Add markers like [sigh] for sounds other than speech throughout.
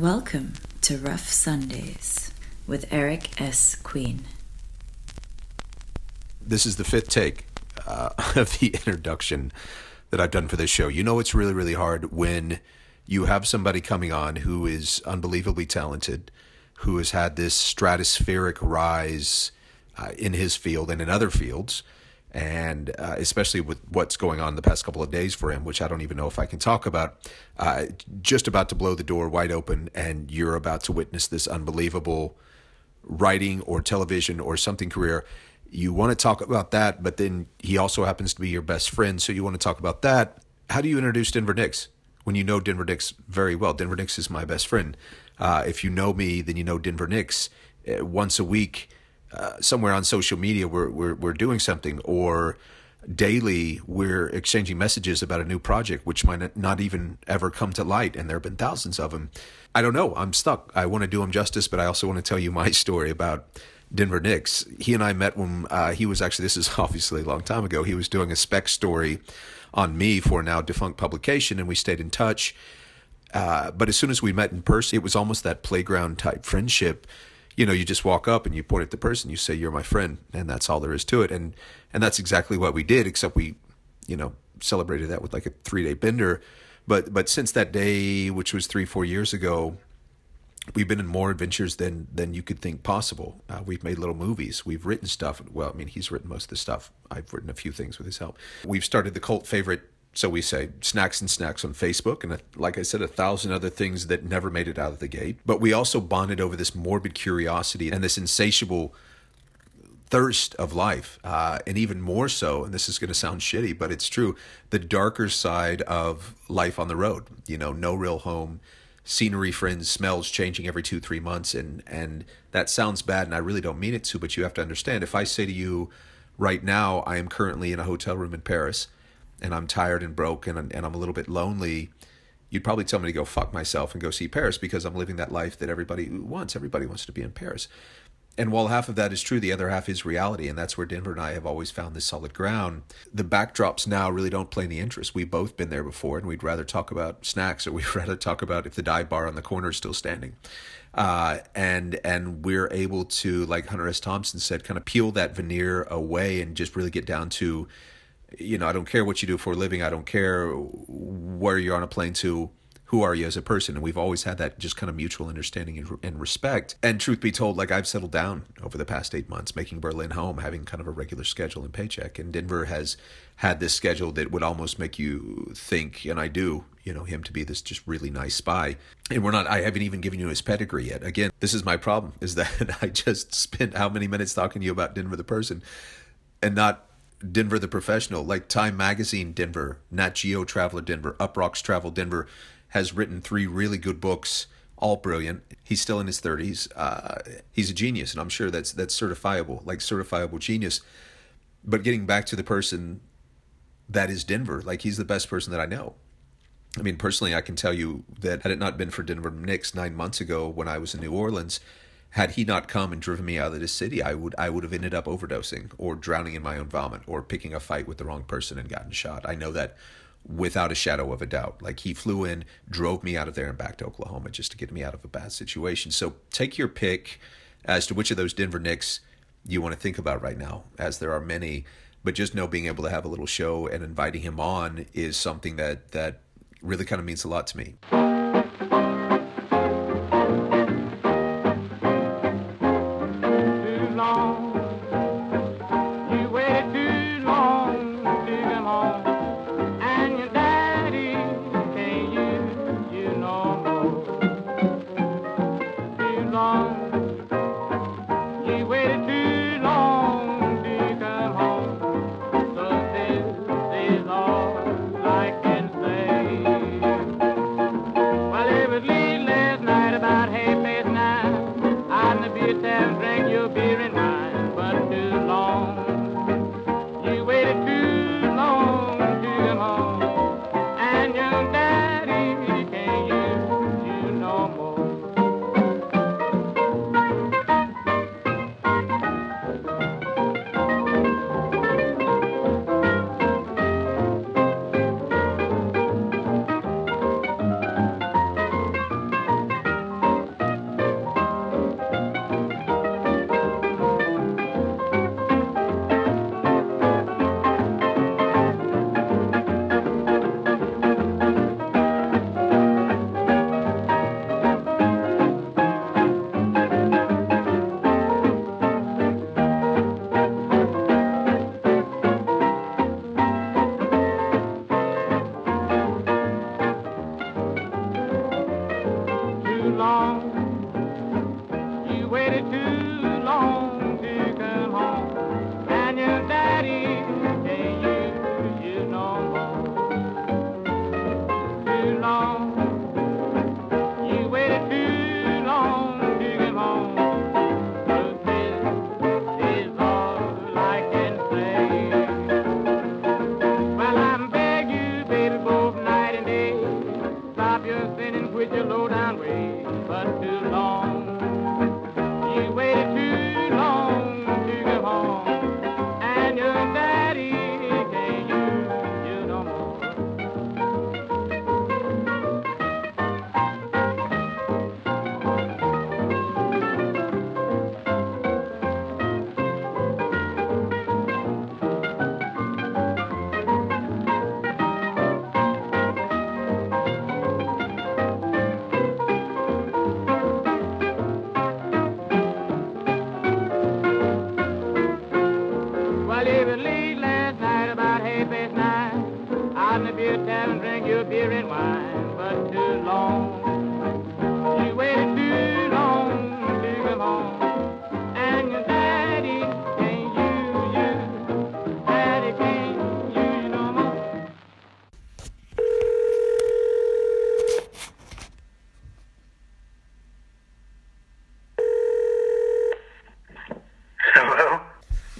Welcome to Rough Sundays with Eric S. Queen. This is the fifth take uh, [laughs] of the introduction that I've done for this show. You know, it's really, really hard when you have somebody coming on who is unbelievably talented, who has had this stratospheric rise uh, in his field and in other fields and uh, especially with what's going on the past couple of days for him, which I don't even know if I can talk about, uh, just about to blow the door wide open, and you're about to witness this unbelievable writing or television or something career. You want to talk about that, but then he also happens to be your best friend, so you want to talk about that. How do you introduce Denver Nicks when you know Denver Nicks very well? Denver Nicks is my best friend. Uh, if you know me, then you know Denver Nicks. Uh, once a week, uh, somewhere on social media we're, we're, we're doing something or daily we're exchanging messages about a new project which might not even ever come to light and there have been thousands of them i don't know. I'm stuck. I want to do him justice but i also want to tell you [laughs] my story about denver nicks he and i met when uh, he was actually this is [laughs] obviously a long time ago he was doing a spec story on me for now defunct publication and we stayed in touch. Uh, but as soon as we met in person it was almost that playground type friendship you know, you just walk up and you point at the person, you say, "You're my friend," and that's all there is to it. And and that's exactly what we did, except we, you know, celebrated that with like a three day bender. But but since that day, which was three four years ago, we've been in more adventures than than you could think possible. Uh, we've made little movies. We've written stuff. Well, I mean, he's written most of the stuff. I've written a few things with his help. We've started the cult favorite so we say snacks and snacks on Facebook, and like I said, a thousand other things that never made it out of the gate. But we also bonded over this morbid curiosity and this insatiable thirst of life, uh, and even more so. And this is going to sound shitty, but it's true. The darker side of life on the road. You know, no real home, scenery, friends, smells changing every two, three months, and and that sounds bad, and I really don't mean it to. But you have to understand. If I say to you, right now, I am currently in a hotel room in Paris and I'm tired and broken and, and I'm a little bit lonely, you'd probably tell me to go fuck myself and go see Paris because I'm living that life that everybody wants. Everybody wants to be in Paris. And while half of that is true, the other half is reality. And that's where Denver and I have always found this solid ground. The backdrops now really don't play any interest. We've both been there before, and we'd rather talk about snacks or [laughs] we'd rather talk about if the dive bar on the corner is still standing. Uh, and and we're able to, like Hunter S. Thompson said, kind of peel that veneer away and just really get down to you know, I don't care what you do for a living. I don't care where you're on a plane to. Who are you as a person? And we've always had that just kind of mutual understanding and, respect. And truth be told, like I've settled down over the past eight months, making Berlin home, having kind of a regular schedule and paycheck. And Denver has had this schedule that would almost make you think, and I do, you know, him to be this just really nice spy. And we're not, I haven't even given you his pedigree yet. Again, this is my problem is that [laughs] I just spent how many minutes talking to you about Denver the person and not Denver the Professional, like Time Magazine Denver, Nat Geo Traveler Denver, Uproxx Travel Denver, has written three really good books, all brilliant. He's still in his 30s. Uh, he's a genius, and I'm sure that's that's certifiable, like certifiable genius. But getting back to the person that is Denver, like he's the best person that I know. I mean, personally, I can tell you that had it not been for Denver Nicks nine months ago when I was in New Orleans, had he not come and driven me out of the city, I would I would have ended up overdosing or drowning in my own vomit or picking a fight with the wrong person and gotten shot. I know that without a shadow of a doubt. Like he flew in, drove me out of there and back to Oklahoma just to get me out of a bad situation. So take your pick as to which of those Denver Nicks you want to think about right now, as there are many. But just know being able to have a little show and inviting him on is something that that really kind of means a lot to me.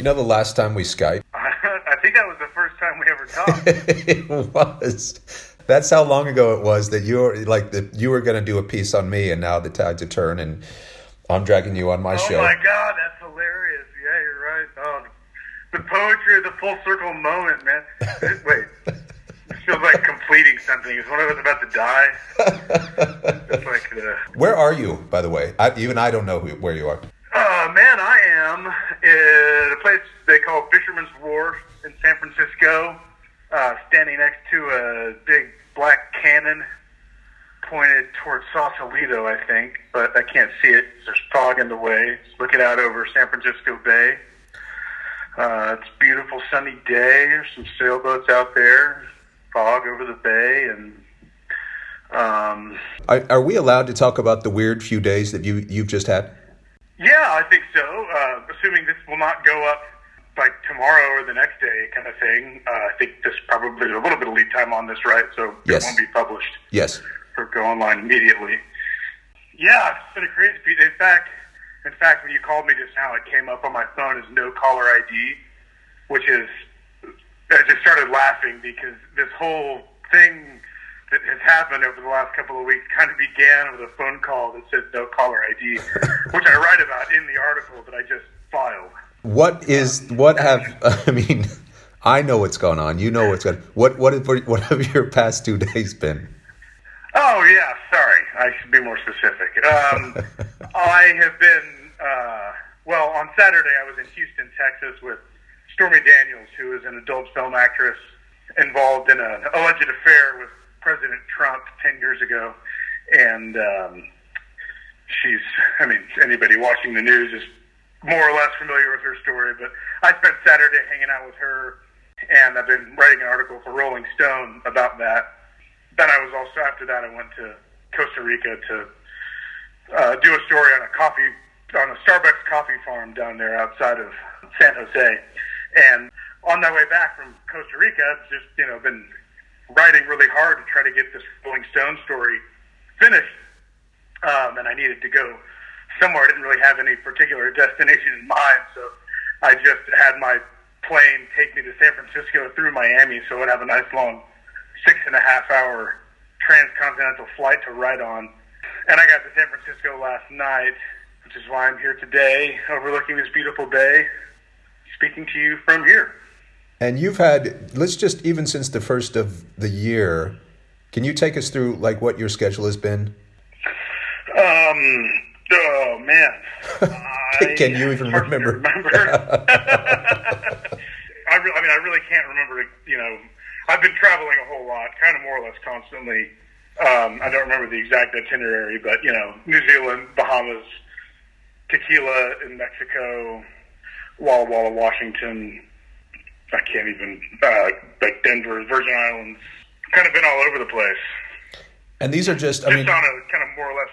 You know, the last time we Skype, [laughs] I think that was the first time we ever talked. [laughs] it was. That's how long ago it was that you were like that you were going to do a piece on me, and now the tides have turned, and I'm dragging you on my oh show. Oh my God, that's hilarious. Yeah, you're right. Oh, the poetry of the full circle moment, man. Wait, it feels like completing something. Is one of us about to die? It's like the. Where are you, by the way? I, even I don't know who, where you are. Uh, man, I am at a place they call Fisherman's Wharf in San Francisco, uh, standing next to a big black cannon pointed towards Sausalito, I think, but I can't see it. There's fog in the way. It's looking out over San Francisco Bay. Uh, it's a beautiful sunny day. There's some sailboats out there. Fog over the bay, and um, Are, are we allowed to talk about the weird few days that you you've just had? Yeah, I think so. Uh, assuming this will not go up like tomorrow or the next day, kind of thing. Uh, I think there's probably a little bit of lead time on this, right? So Yes. it won't be published Yes. or go online immediately. Yeah, it's been a crazy. beat. In fact, in fact, when you called me just now, it came up on my phone as no caller ID, which is I just started laughing because this whole thing that has happened over the last couple of weeks kind of began with a phone call that said no caller ID, [laughs] which I write about in the article that I just filed. What is what have [laughs] I mean? I know what's going on. You know what's going. What what have, what have your past two days been? Oh yeah, sorry. I should be more specific. Um, [laughs] I have been uh, well on Saturday. I was in Houston, Texas, with Stormy Daniels, who is an adult film actress involved in an alleged affair with President Trump ten years ago, and um, she's. I mean, anybody watching the news is more or less familiar with her story. But I spent Saturday hanging out with her, and I've been writing an article for Rolling Stone about that then I was also after that I went to Costa Rica to uh, do a story on a coffee on a Starbucks coffee farm down there outside of San Jose. And on my way back from Costa Rica, just you know been writing really hard to try to get this Rolling Stone story finished. Um, and I needed to go somewhere. I didn't really have any particular destination in mind, so I just had my plane take me to San Francisco through Miami, so I'd have a nice long six and a half hour transcontinental flight to ride on. And I got to San Francisco last night, which is why I'm here today, overlooking this beautiful bay, speaking to you from here. And you've had let's just even since the first of the year. Can you take us through like what your schedule has been? Um, oh man. [laughs] I- Can you even it's remember? [laughs] I, re- I mean, I really can't remember. You know, I've been traveling a whole lot, kind of more or less constantly. Um, I don't remember the exact itinerary, but you know, New Zealand, Bahamas, Tequila in Mexico, Walla Walla, Washington. I can't even uh, like Denver, Virgin Islands. Kind of been all over the place. And these are just I Just mean on a kind of more or less,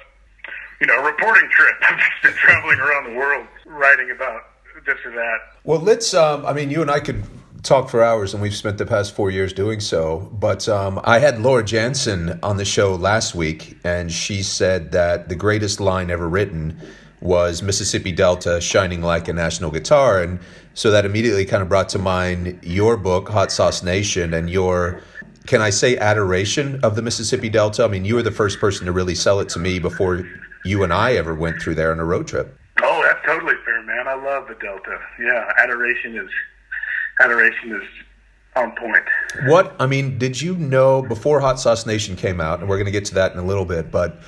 you know, reporting trip. [laughs] I've just been traveling around the world, writing about this or that. Well, let's. Um, I mean, you and I could talk for hours, and we've spent the past four years doing so. But um, I had Laura Jansen on the show last week, and she said that the greatest line ever written was Mississippi Delta shining like a national guitar, and so that immediately kind of brought to mind your book, Hot Sauce Nation, and your can I say adoration of the Mississippi Delta? I mean, you were the first person to really sell it to me before you and I ever went through there on a road trip. Oh, that's totally fair, man. I love the Delta. Yeah, adoration is adoration is on point. What I mean, did you know before Hot Sauce Nation came out, and we're going to get to that in a little bit, but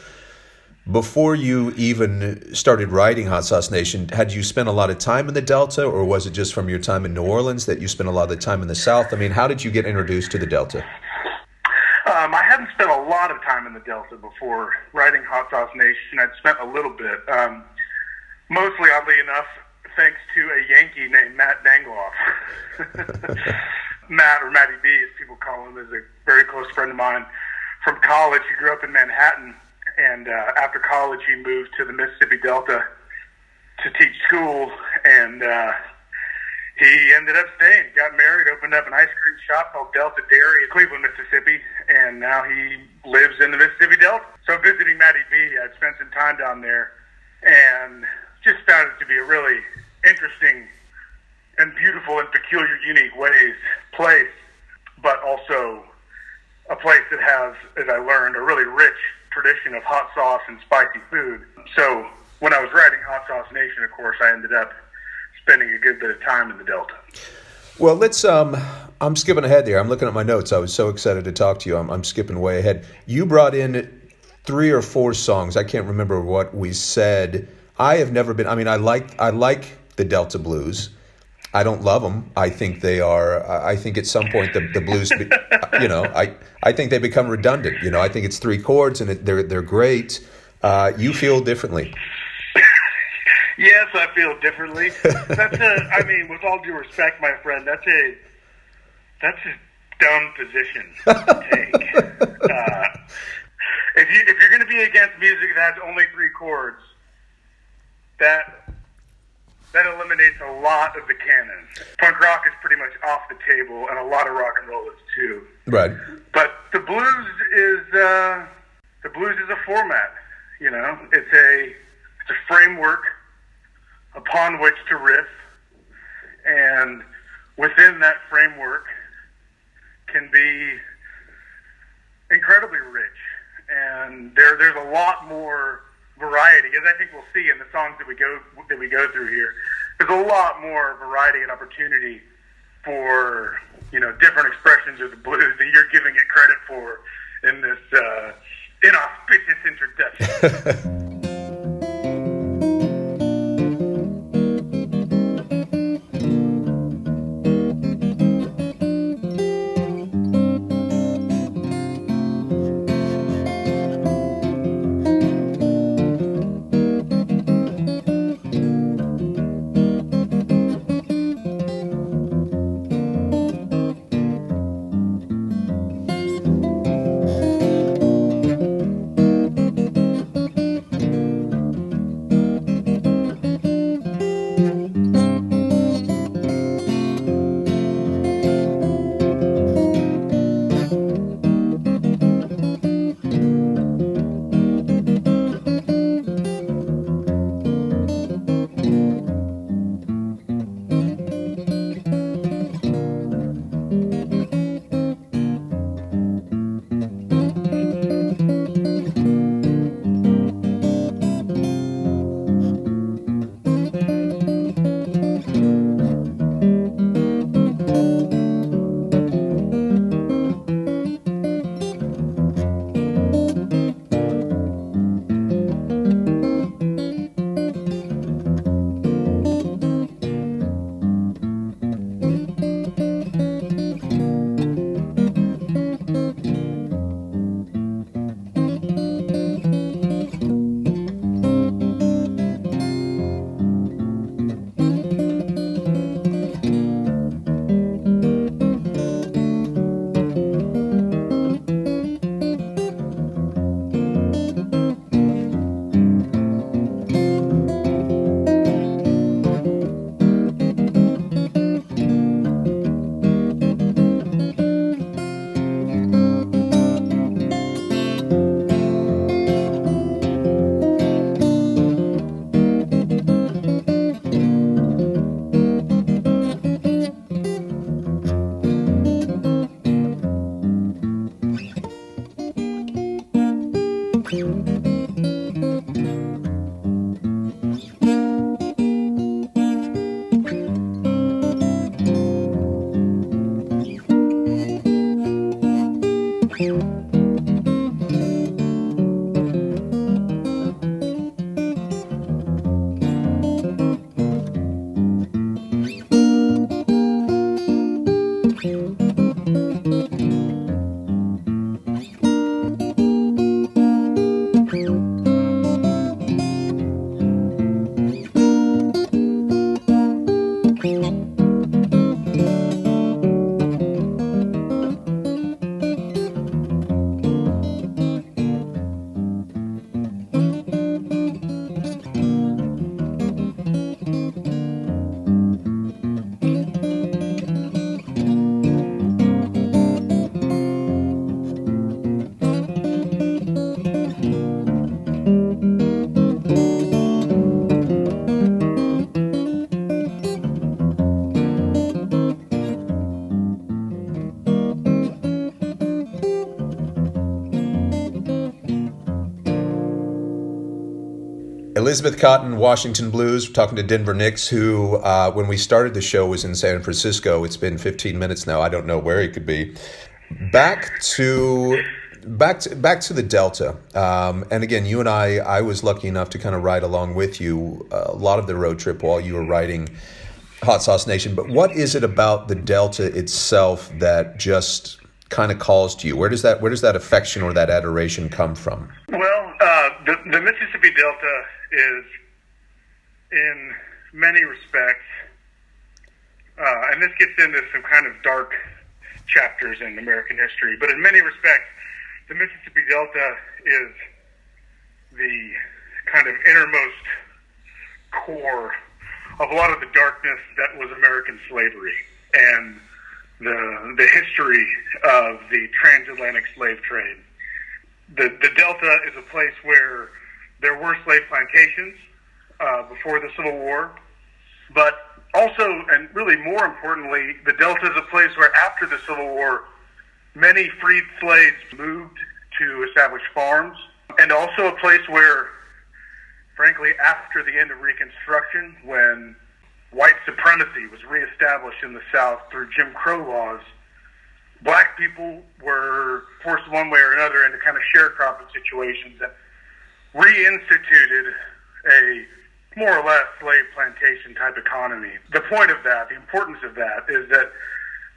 before you even started writing Hot Sauce Nation, had you spent a lot of time in the Delta, or was it just from your time in New Orleans that you spent a lot of the time in the South? I mean, how did you get introduced to the Delta? Um, I hadn't spent a lot of time in the Delta before writing Hot Sauce Nation. I'd spent a little bit, um, mostly oddly enough, thanks to a Yankee named Matt Dangloff. [laughs] Matt or Matty B, as people call him, is a very close friend of mine from college. He grew up in Manhattan, and uh, after college, he moved to the Mississippi Delta to teach school, and uh, he ended up staying. Got married, opened up an ice cream shop called Delta Dairy in Cleveland, Mississippi, and now he lives in the Mississippi Delta. So visiting Matty B, I'd spent some time down there, and just found it to be a really interesting and beautiful and peculiar, unique ways place, but also a place that has, as I learned, a really rich tradition of hot sauce and spicy food. So when I was writing Hot Sauce Nation, of course, I ended up spending a good bit of time in the Delta. Well, let's. Um, I'm skipping ahead there. I'm looking at my notes. I was so excited to talk to you. I'm, I'm skipping way ahead. You brought in three or four songs. I can't remember what we said. I have never been. I mean, I like I like the Delta blues. I don't love them. I think they are. I think at some point the, the blues, be, you know, I I think they become redundant. You know, I think it's three chords and it, they're they're great. Uh, you feel differently. [laughs] Yes, I feel differently. That's a. I mean, with all due respect, my friend, that's a. That's a dumb position to take. [laughs] uh, if you if you're going to be against music that has only three chords, that that eliminates a lot of the canon. Punk rock is pretty much off the table, and a lot of rock and roll is too. Right. But the blues is uh, the blues is a format. You know, it's a it's a framework upon which to riff, and within that framework can be incredibly rich. And there there's a lot more variety, as I think we'll see in the songs that we go that we go through here. There's a lot more variety and opportunity for you know different expressions of the blues than you're giving it credit for in this uh, inauspicious introduction. [laughs] Elizabeth Cotten, Washington Blues, We're talking to Denver Nicks, who, uh, when we started the show, was in San Francisco. It's been 15 minutes now. I don't know where he could be. Back to back to back to the Delta, um, and again, you and I, I was lucky enough to kind of ride along with you uh, a lot of the road trip while you were writing Hot Sauce Nation. But what is it about the Delta itself that just kind of calls to you? Where does that where does that affection or that adoration come from? Well, the, the Mississippi Delta is, in many respects, uh, and this gets into some kind of dark chapters in American history, but in many respects, the Mississippi Delta is the kind of innermost core of a lot of the darkness that was American slavery and the the history of the transatlantic slave trade. The the Delta is a place where there were slave plantations uh, before the Civil War, but also, and really more importantly, the Delta is a place where after the Civil War, many freed slaves moved to establish farms, and also a place where, frankly, after the end of Reconstruction, when white supremacy was reestablished in the South through Jim Crow laws, black people were forced one way or another into kind of sharecropping situations that reinstituted a more or less slave plantation type economy. The point of that, the importance of that, is that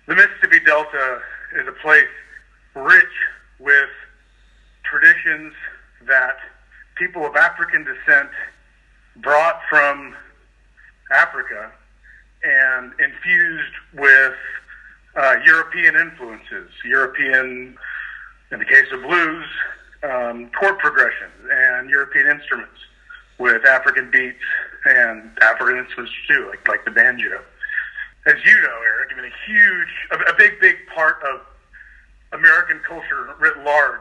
the Mississippi Delta is a place rich with traditions that people of African descent brought from Africa and infused with uh, European influences, European, in the case of blues, um, chord progressions and European instruments with African beats and African instruments too, like like the banjo. As you know, Eric, I mean, a huge, a, a big, big part of American culture writ large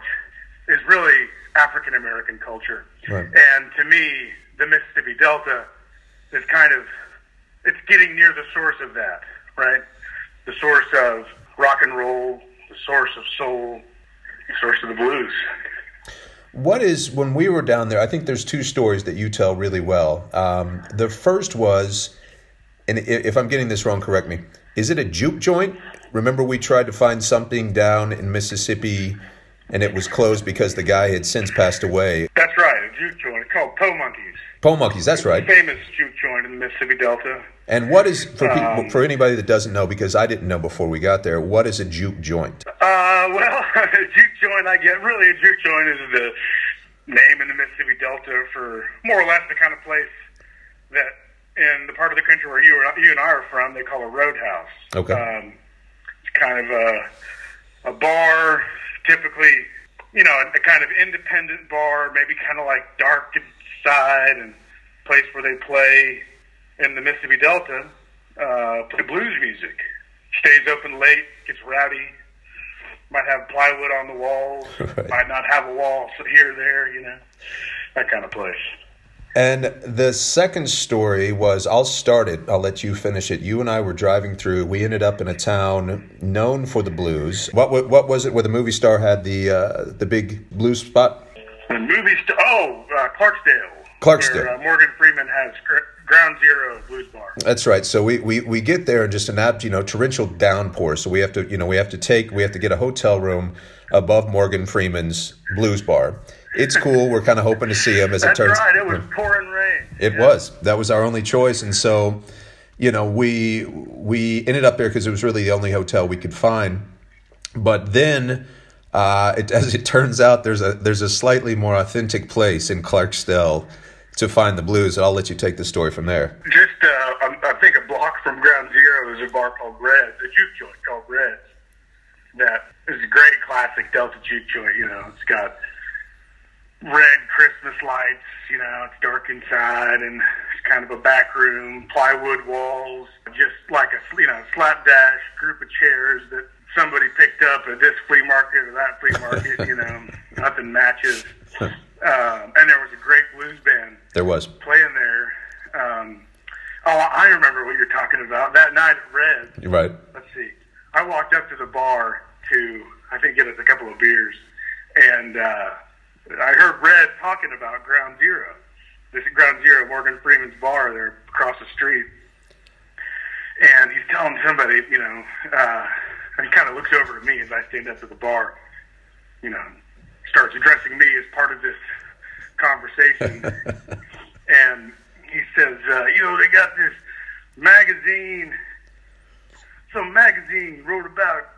is really African American culture. Right. And to me, the Mississippi Delta is kind of, it's getting near the source of that, right? The source of rock and roll, the source of soul, the source of the blues. What is when we were down there? I think there's two stories that you tell really well. Um, the first was, and if I'm getting this wrong, correct me. Is it a juke joint? Remember, we tried to find something down in Mississippi, and it was closed because the guy had since passed away. That's right, a juke joint. It's called Po Monkeys. Po Monkeys, that's right. Famous juke joint in the Mississippi Delta. And what is for people, Um, for anybody that doesn't know, because I didn't know before we got there, what is a juke joint? Uh, well, [laughs] a juke joint, I get really a juke joint is the name in the Mississippi Delta for more or less the kind of place that in the part of the country where you, are, you and I are from, they call a roadhouse. Okay. Um, it's kind of a, a bar, typically, you know, a, a kind of independent bar, maybe kind of like dark inside and place where they play in the Mississippi Delta, uh, play blues music. Stays open late, gets rowdy, might have plywood on the walls, [laughs] Right. might not have a wall so here or there, you know, that kind of place. And the second story was I'll start it, I'll let you finish it. You and I were driving through. We ended up in a town known for the blues. What wa- what was it where the movie star had the uh, the big blues spot? The movie st- oh uh, Clarksdale. Clarksdale. Where, uh, Morgan Freeman has gr- Ground Zero Blues Bar. That's right. So we, we, we get there and just an apt, you know, torrential downpour. So we have to, you know, we have to take, we have to get a hotel room above Morgan Freeman's blues bar. It's cool. We're kind of hoping to see him as That's it turns. right. It was pouring rain. It Yeah. was. That was our only choice, and so, you know, we we ended up there because it was really the only hotel we could find. But then, uh, it, [laughs] as it turns out, there's a there's a slightly more authentic place in Clarksdale to find the blues. And I'll let you take the story from there. Just, uh, um, I think a block from Ground Zero is a bar called Reds, a juke joint called Reds. That is a great classic Delta juke joint. You know, it's got red Christmas lights. You know, it's dark inside, and it's kind of a back room, plywood walls, just like a you know slapdash group of chairs that somebody picked up at this flea market or that flea market. you know, [laughs] nothing matches. Um, and there was a great blues band There was. playing there. Um, oh, I remember what you're talking about. That night at Red, You're right. let's see. I walked up to the bar to, I think, get us a couple of beers, and uh, I heard Red talking about Ground Zero. This is Ground Zero, Morgan Freeman's bar there across the street. And he's telling somebody, you know, uh, and he kind of looks over at me as I stand up at the bar, you know, starts addressing me as part of this conversation. [laughs] and he says, uh, you know, they got this magazine, some magazine wrote about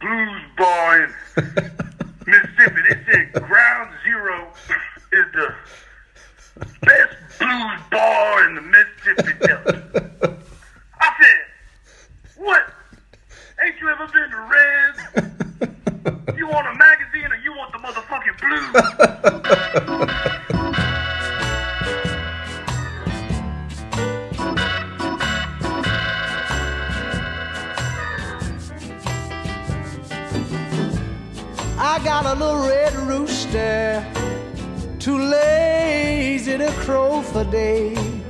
blues bar in [laughs] Mississippi. They said Ground Zero is the best blues bar in the Mississippi Delta. [laughs] I said, what? Ain't you ever been to Reds? [laughs] You want a magazine or you want the motherfucking blues? I got a little red rooster, too lazy to crow for day.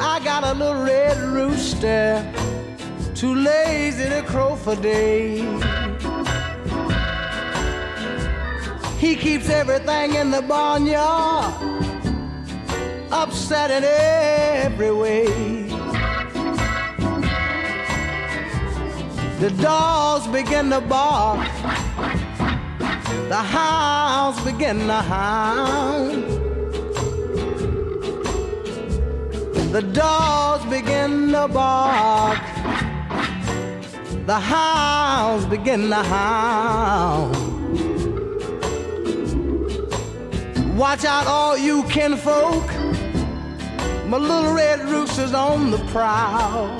I got a little red rooster, too lazy to crow for days. He keeps everything in the barnyard upset in every way. The dogs begin to bark. The hounds begin to howl. The dogs begin to bark. The hounds begin to howl. Watch out, all you kinfolk. My little red rooster's on the prowl.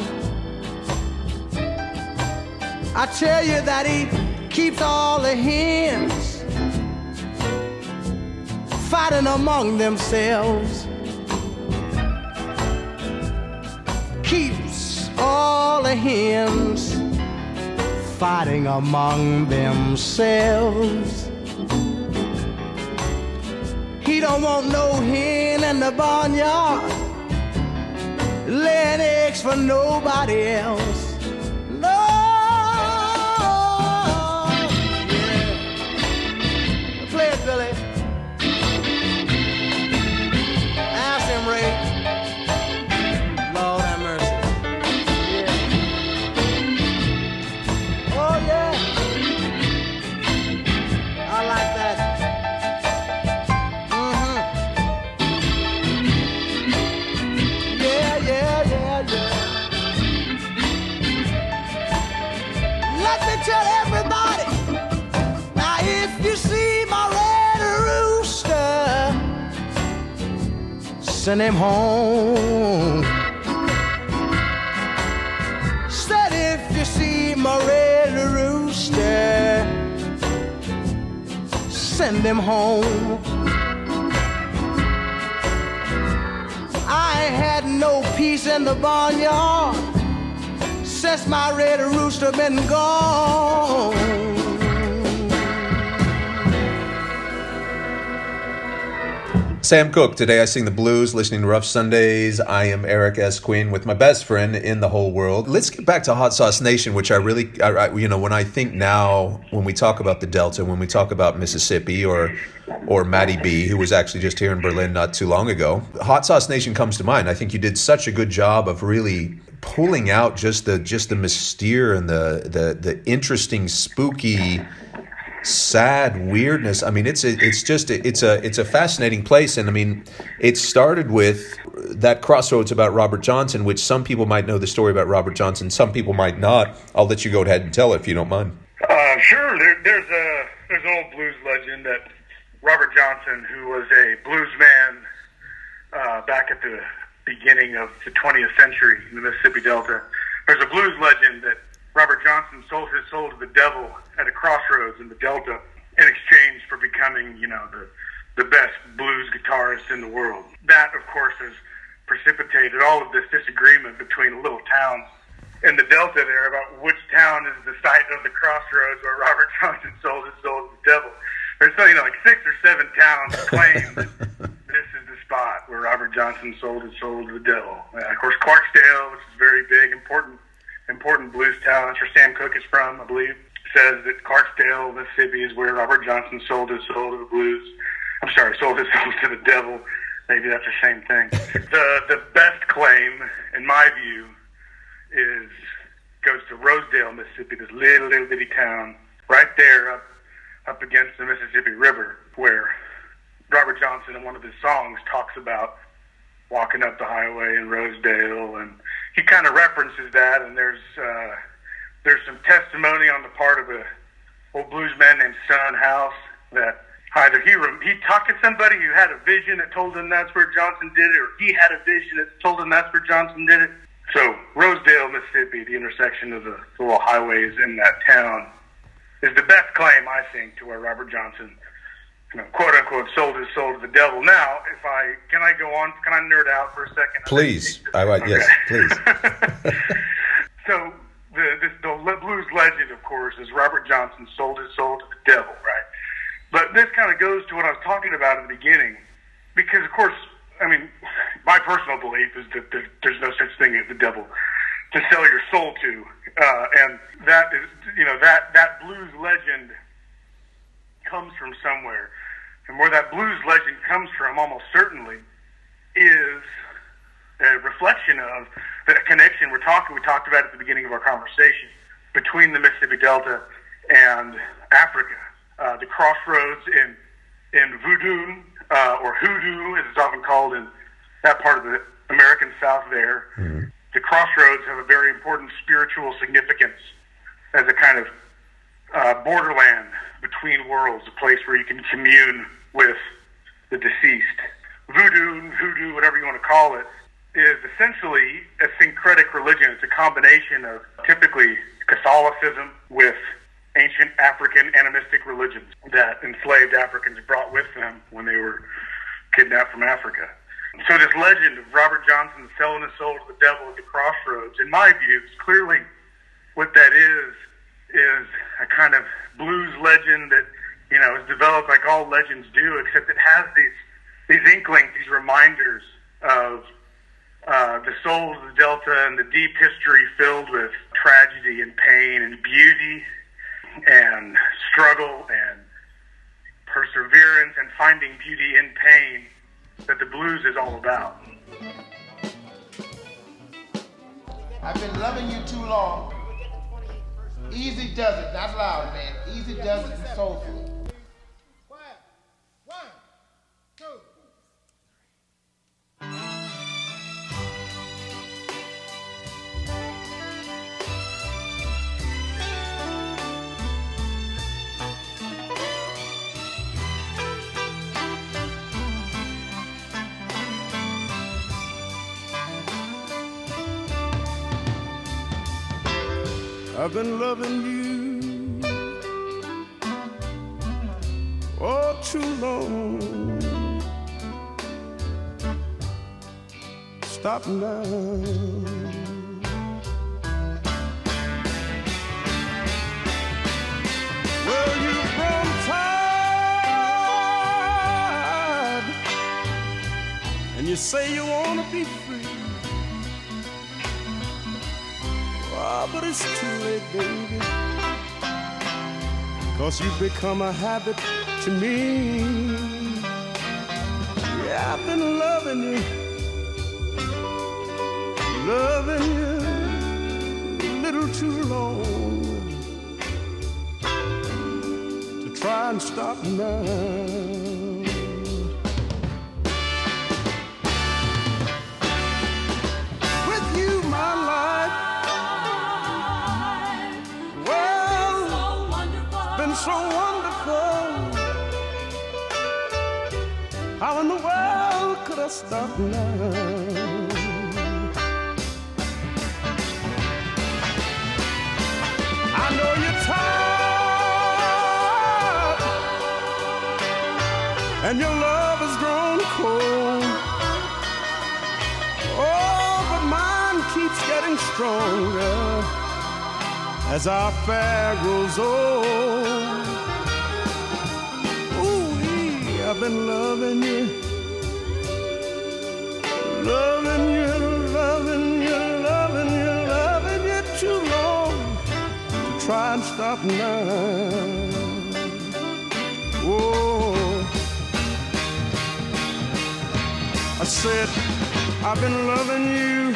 I tell you that he keeps all the hens fighting among themselves. All the hens fighting among themselves. He don't want no hen in the barnyard laying eggs for nobody else. Send him home. Said if you see my red rooster, send him home. I had no peace in the barnyard since my red rooster been gone. Sam Cooke. Today I sing the blues, listening to Rough Sundays. I am Eric S. Queen with my best friend in the whole world. Let's get back to Hot Sauce Nation, which I really, I, I, you know, when I think now, when we talk about the Delta, when we talk about Mississippi or or Matty B, who was actually just here in Berlin not too long ago, Hot Sauce Nation comes to mind. I think you did such a good job of really pulling out just the just the mystere and the the the interesting, spooky sad weirdness. I mean, it's a, it's just a, it's a it's a fascinating place, and I mean, it started with that crossroads about Robert Johnson, which some people might know the story about Robert Johnson, some people might not. I'll let you go ahead and tell it if you don't mind. Uh, sure. There, there's a there's an old blues legend that Robert Johnson, who was a blues man uh, back at the beginning of the 20th century in the Mississippi Delta, there's a blues legend that Robert Johnson sold his soul to the devil at a crossroads in the Delta in exchange for becoming, you know, the the best blues guitarist in the world. That, of course, has precipitated all of this disagreement between little towns in the Delta there about which town is the site of the crossroads where Robert Johnson sold his soul to the devil. There's you know like six or seven towns claim that this is the spot where Robert Johnson sold his soul to the devil. Uh, of course, Clarksdale, which is very big, important important blues town. Where Sam Cooke is from, I believe. Says that Clarksdale, Mississippi, is where Robert Johnson sold his soul to the blues. I'm sorry, sold his [laughs] soul to the devil. Maybe that's the same thing. [laughs] the the best claim, in my view, is goes to Rosedale, Mississippi, this little little bitty town right there up up against the Mississippi River, where Robert Johnson in one of his songs talks about walking up the highway in Rosedale and he kind of references that, and there's uh, there's some testimony on the part of a old bluesman named Son House that either he re- he talked to somebody who had a vision that told him that's where Johnson did it, or he had a vision that told him that's where Johnson did it. So Rosedale, Mississippi, the intersection of the, the little highways in that town, is the best claim I think to where Robert Johnson you know, quote unquote, sold his soul to the devil. Now, if I can, I go on. Can I nerd out for a second? Please, I, okay. yes, please. [laughs] so the, this, the blues legend, of course, is Robert Johnson sold his soul to the devil, right? But this kind of goes to what I was talking about at the beginning, because of course, I mean, my personal belief is that there's no such thing as the devil to sell your soul to, uh, and that is, you know, that that blues legend comes from somewhere. And where that blues legend comes from, almost certainly, is a reflection of the connection we're talking. We talked about at the beginning of our conversation between the Mississippi Delta and Africa. Uh, the crossroads in in voodoo uh, or hoodoo, as it's often called in that part of the American South. There, mm-hmm. the crossroads have a very important spiritual significance as a kind of uh, borderland between worlds, a place where you can commune with the deceased. Voodoo, hoodoo, whatever you want to call it, is essentially a syncretic religion. It's a combination of typically Catholicism with ancient African animistic religions that enslaved Africans brought with them when they were kidnapped from Africa. So this legend of Robert Johnson selling his soul to the devil at the crossroads, in my view, is clearly what that is, is a kind of blues legend that you know is developed like all legends do, except it has these these inklings, these reminders of uh, the soul of the Delta and the deep history filled with tragedy and pain and beauty and struggle and perseverance and finding beauty in pain that the blues is all about. I've been loving you too long. Easy does it, not loud, man. Easy does it and soulfully. I've been loving you oh too long. Stop now. Well, you've grown tired and you say you wanna be free. But it's too late, baby. Cause you've become a habit to me. Yeah, I've been loving you, loving you a little too long to try and stop now. I stop now? I know you're tired, and your love has grown cold. Oh, but mine keeps getting stronger as our affair grows old. Ooh, I've been loving you, loving you, loving you, loving you, loving you too long try and stop now. Whoa. I said, I've been loving you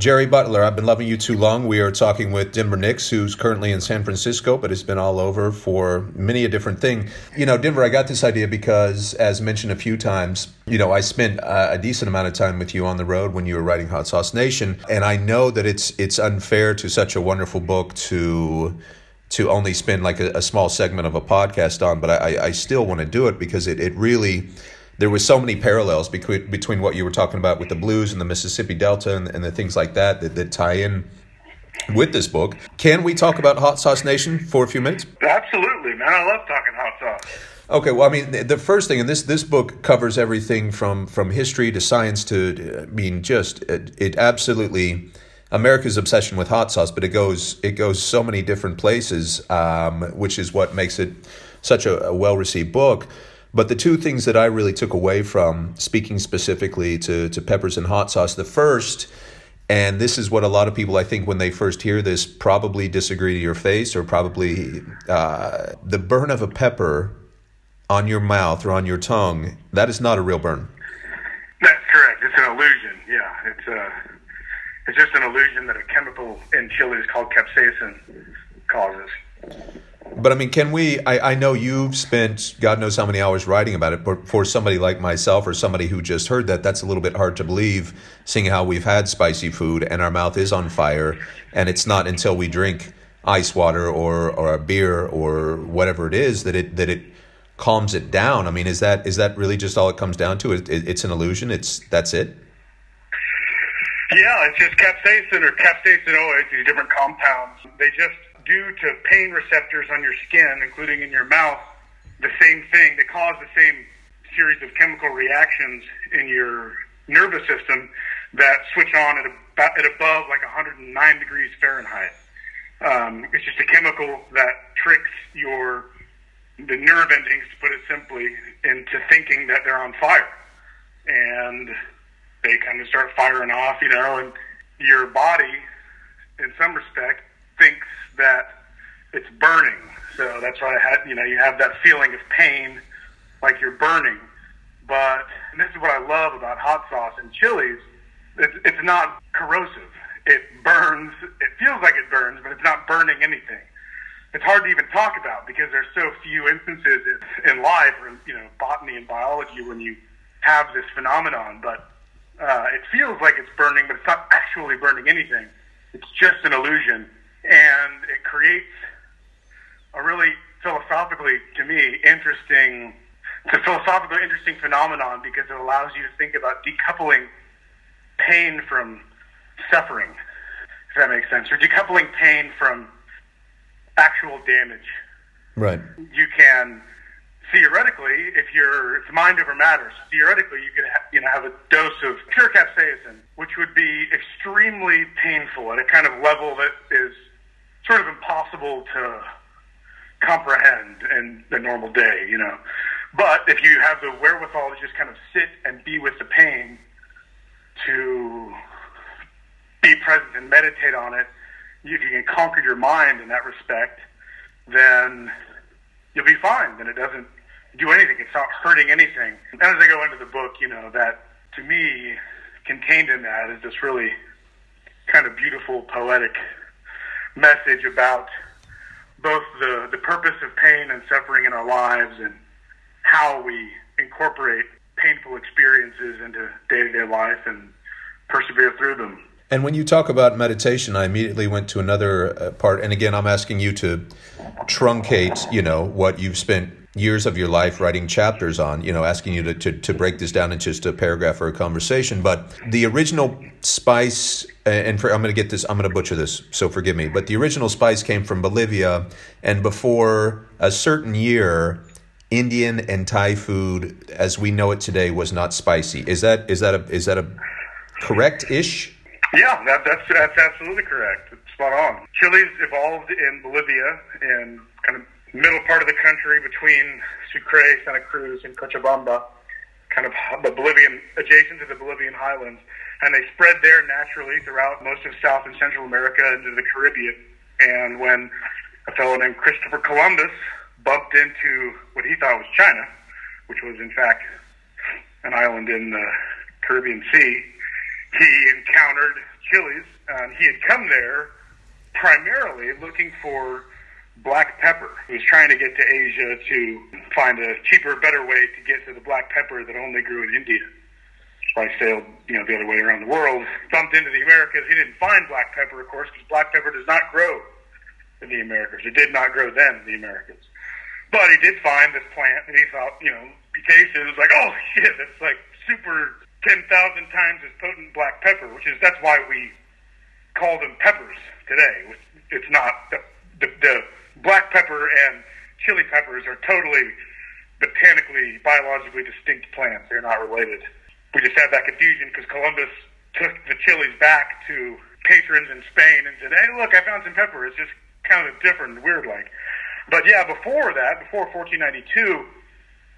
Jerry Butler, I've been loving you too long. We are talking with Denver Nicks, who's currently in San Francisco, but has been all over for many a different thing. You know, Denver, I got this idea because, as mentioned a few times, you know, I spent a decent amount of time with you on the road when you were writing Hot Sauce Nation, and I know that it's it's unfair to such a wonderful book to to only spend like a, a small segment of a podcast on, but I, I still want to do it because it, it really there was so many parallels between between what you were talking about with the blues and the Mississippi Delta and, and the things like that, that that tie in with this book. Can we talk about Hot Sauce Nation for a few minutes? Absolutely, man. I love talking hot sauce. Okay, well, I mean, the- the first thing, and this this book covers everything from from history to science to, I mean, just it, it absolutely America's obsession with hot sauce, but it goes it goes so many different places, um, which is what makes it such a, a well received book. But the two things that I really took away from speaking specifically to to peppers and hot sauce, the first. And this is what a lot of people, I think, when they first hear this, probably disagree to your face, or probably uh, the burn of a pepper on your mouth or on your tongue, that is not a real burn. That's correct. It's an illusion. Yeah, it's uh, it's just an illusion that a chemical in chilies called capsaicin causes. But I mean, can we? I, I know you've spent God knows how many hours writing about it, but for somebody like myself or somebody who just heard that, that's a little bit hard to believe, seeing how we've had spicy food and our mouth is on fire, and it's not until we drink ice water or, or a beer or whatever it is that it that it calms it down. I mean, is that is that really just all it comes down to? It, it, it's an illusion. It's that's it. Yeah, it's just capsaicin or capsaicin capsaicinoids, these different compounds. They just do to pain receptors on your skin, including in your mouth, the same thing. They cause the same series of chemical reactions in your nervous system that switch on at, about, at above like 109 degrees Fahrenheit. Um, it's just a chemical that tricks your the nerve endings, to put it simply, into thinking that they're on fire. And they kind of start firing off, you know, and your body, in some respect, thinks that it's burning. So that's why I had, you know, you have that feeling of pain, like you're burning. But and this is what I love about hot sauce and chilies. It's, it's not corrosive. it burns. It feels like it burns, but it's not burning anything. It's hard to even talk about because there's so few instances in life or you know botany and biology when you have this phenomenon. But uh, it feels like it's burning, but it's not actually burning anything. It's just an illusion, and it creates a really philosophically, to me, interesting. It's a philosophically interesting phenomenon because it allows you to think about decoupling pain from suffering, if that makes sense, or decoupling pain from actual damage. Right. You can theoretically, if you're it's mind over matter, so theoretically you could ha- you know have a dose of pure capsaicin, which would be extremely painful at a kind of level that is sort of impossible to comprehend in the normal day, you know. But if you have the wherewithal to just kind of sit and be with the pain, to be present and meditate on it, if you can conquer your mind in that respect, then you'll be fine. Then it doesn't do anything. It's not hurting anything. And as I go into the book, you know, that to me, contained in that is this really kind of beautiful, poetic message about both the, the purpose of pain and suffering in our lives and how we incorporate painful experiences into day to day life and persevere through them. And when you talk about meditation, I immediately went to another uh, part. And again, I'm asking you to truncate, you know, what you've spent years of your life writing chapters on, you know, asking you to, to, to break this down into just a paragraph or a conversation. But the original spice, and for, I'm going to get this, I'm going to butcher this, so forgive me. But the original spice came from Bolivia. And before a certain year, Indian and Thai food, as we know it today, was not spicy. Is that is that a is that a correct ish? Yeah, that, that's that's absolutely correct. It's spot on. Chili's evolved in Bolivia in kind of middle part of the country between Sucre, Santa Cruz, and Cochabamba, kind of the Bolivian adjacent to the Bolivian highlands, and they spread there naturally throughout most of South and Central America into the Caribbean. And when a fellow named Christopher Columbus bumped into what he thought was China, which was in fact an island in the Caribbean Sea. He encountered Chili's. and he had come there primarily looking for black pepper. He was trying to get to Asia to find a cheaper, better way to get to the black pepper that only grew in India. So I sailed, you know, the other way around the world, bumped into the Americas. He didn't find black pepper, of course, because black pepper does not grow in the Americas. It did not grow then in the Americas. But he did find this plant, and he thought, you know, he tasted. It was like, oh shit, that's like super ten thousand times as potent black pepper, which is that's why we call them peppers today. It's not the, the, the black pepper and chili peppers are totally botanically, biologically distinct plants. They're not related. We just had that confusion because Columbus took the chilies back to patrons in Spain and said, "Hey, look, I found some pepper. It's just kind of different weird, like." But yeah, before that, before 1492,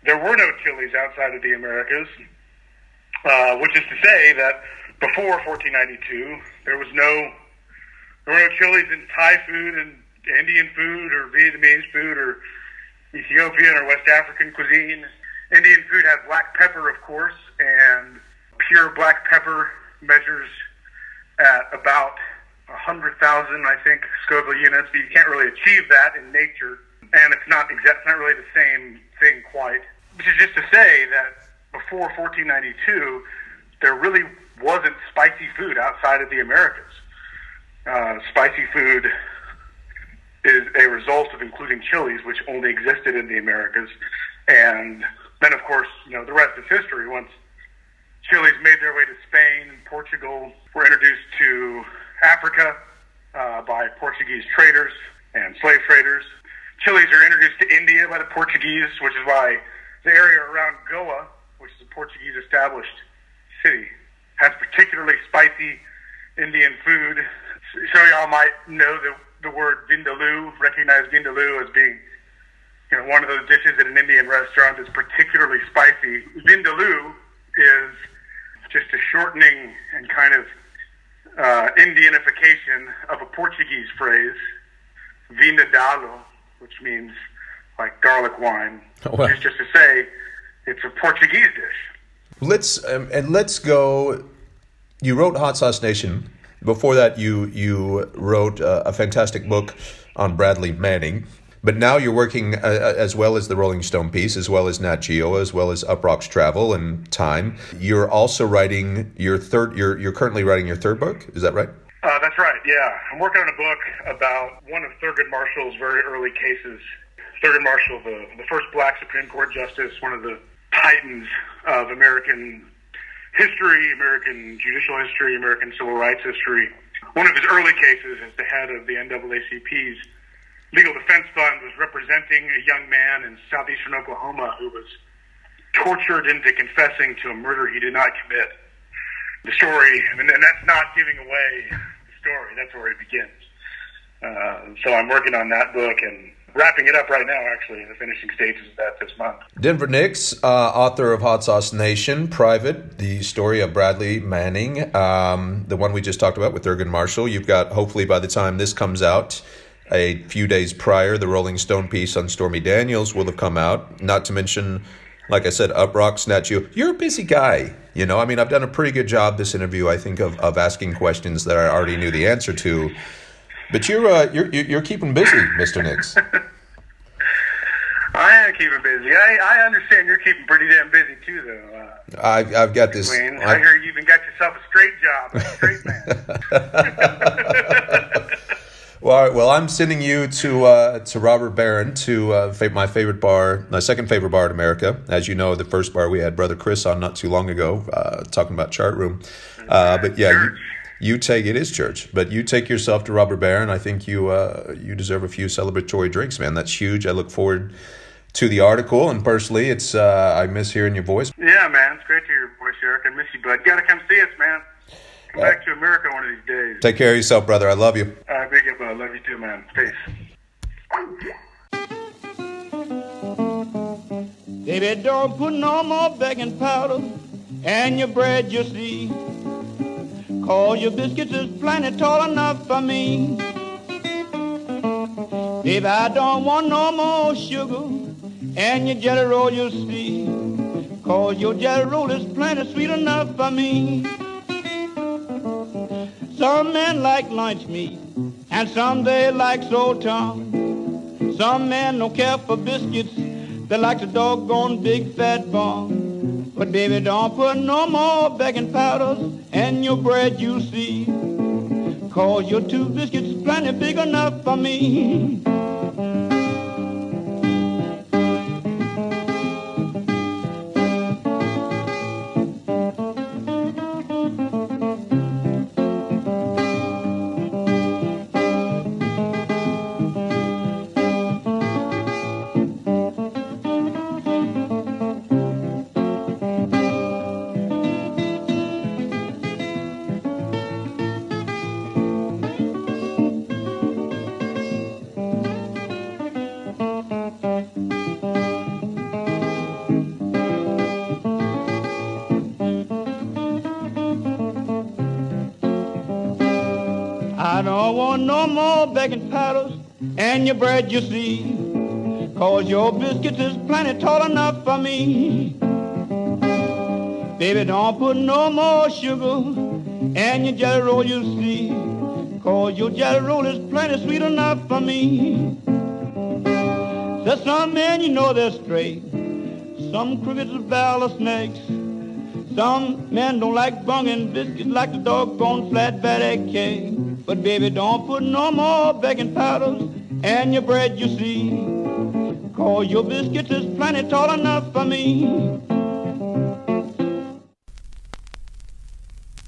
there were no chilies outside of the Americas, uh, which is to say that before 1492, there was no there were no chilies in Thai food and Indian food or Vietnamese food or Ethiopian or West African cuisine. Indian food has black pepper, of course, and pure black pepper measures at about 100,000, I think, Scoville units, but you can't really achieve that in nature, and it's not exact, it's not really the same thing quite. Which is just to say that before 1492, there really wasn't spicy food outside of the Americas. Uh, spicy food is a result of including chilies, which only existed in the Americas, and then, of course, you know, the rest is history. Once chilies made their way to Spain and Portugal, were introduced to Africa uh, by Portuguese traders and slave traders. Chilies are introduced to India by the Portuguese, which is why the area around Goa, which is a Portuguese established city, has particularly spicy Indian food. So y'all might know the, the word vindaloo, recognize vindaloo as being you know, one of those dishes at an Indian restaurant that's particularly spicy. Vindaloo is just a shortening and kind of uh, Indianification of a Portuguese phrase, vinho d'alho, which means like garlic wine, Oh, wow. which is just to say it's a Portuguese dish. Let's um, and let's go. You wrote Hot Sauce Nation, Before that, you you wrote uh, a fantastic book on Bradley Manning. But now you're working uh, uh, as well as the Rolling Stone piece, as well as Nat Geo, as well as Uproxx Travel and Time. You're also writing your third. You're you're currently writing your third book. Is that right? Uh, that's right. Yeah, I'm working on a book about one of Thurgood Marshall's very early cases. Thurgood Marshall, the the first Black Supreme Court justice, one of the titans of American history, American judicial history, American civil rights history. One of his early cases as the head of the NAACP's Legal Defense Fund was representing a young man in southeastern Oklahoma who was tortured into confessing to a murder he did not commit. The story, and that's not giving away the story, that's where it begins. Uh, so I'm working on that book and wrapping it up right now, actually, in the finishing stages of that this month. Denver Nicks, uh, author of Hot Sauce Nation, Private, the story of Bradley Manning, um, the one we just talked about with Thurgood Marshall. You've got, hopefully, by the time this comes out, a few days prior, the Rolling Stone piece on Stormy Daniels will have come out. Not to mention, like I said, Uproxx Nat Geo. You're a busy guy. You know, I mean, I've done a pretty good job this interview, I think, of, of asking questions that I already knew the answer to. But you're uh, you're you're keeping busy, Mister Nicks. I am keeping busy. I, I understand you're keeping pretty damn busy too, though. Uh, I've I've got this. Wayne. I, I hear you even got yourself a straight job, a straight man. [laughs] [laughs] Well, well, I'm sending you to uh, to Robert Barron to uh, my favorite bar, my second favorite bar in America. As you know, the first bar we had Brother Chris on not too long ago, uh, talking about chart room. Uh, but yeah, you, you, take it is church, but you take yourself to Robert Barron. I think you uh, you deserve a few celebratory drinks, man. That's huge. I look forward to the article, and personally, it's uh, I miss hearing your voice. Yeah, man, it's great to hear your voice, Eric. I miss you, bud. You gotta come see us, man. Come back to America one of these days. Take care of yourself, brother. I love you. All right, big up, I love you too, man. Peace. Baby, don't put no more baking powder and your bread, you see. Cause your biscuits is plenty tall enough for me. Baby, I don't want no more sugar and your jelly roll, you see. Cause your jelly roll is plenty sweet enough for me. Some men like lunch meat, and some they like sultan. Some men don't care for biscuits, they like the doggone big fat bun. But baby, don't put no more baking powders in your bread, you see. Cause your two biscuits plenty big enough for me. And your bread, you see. Cause your biscuits is plenty tall enough for me. Baby, don't put no more sugar and your jelly roll, you see. Cause your jelly roll is plenty sweet enough for me. There's some men, you know they're straight. Some crickets are snakes. Some men don't like bunging biscuits like the doggone flatbed egg cake. But baby, don't put no more baking powders in your bread, you see. Cause your biscuits is plenty tall enough for me.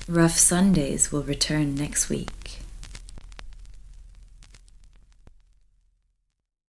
Rough Sundays will return next week.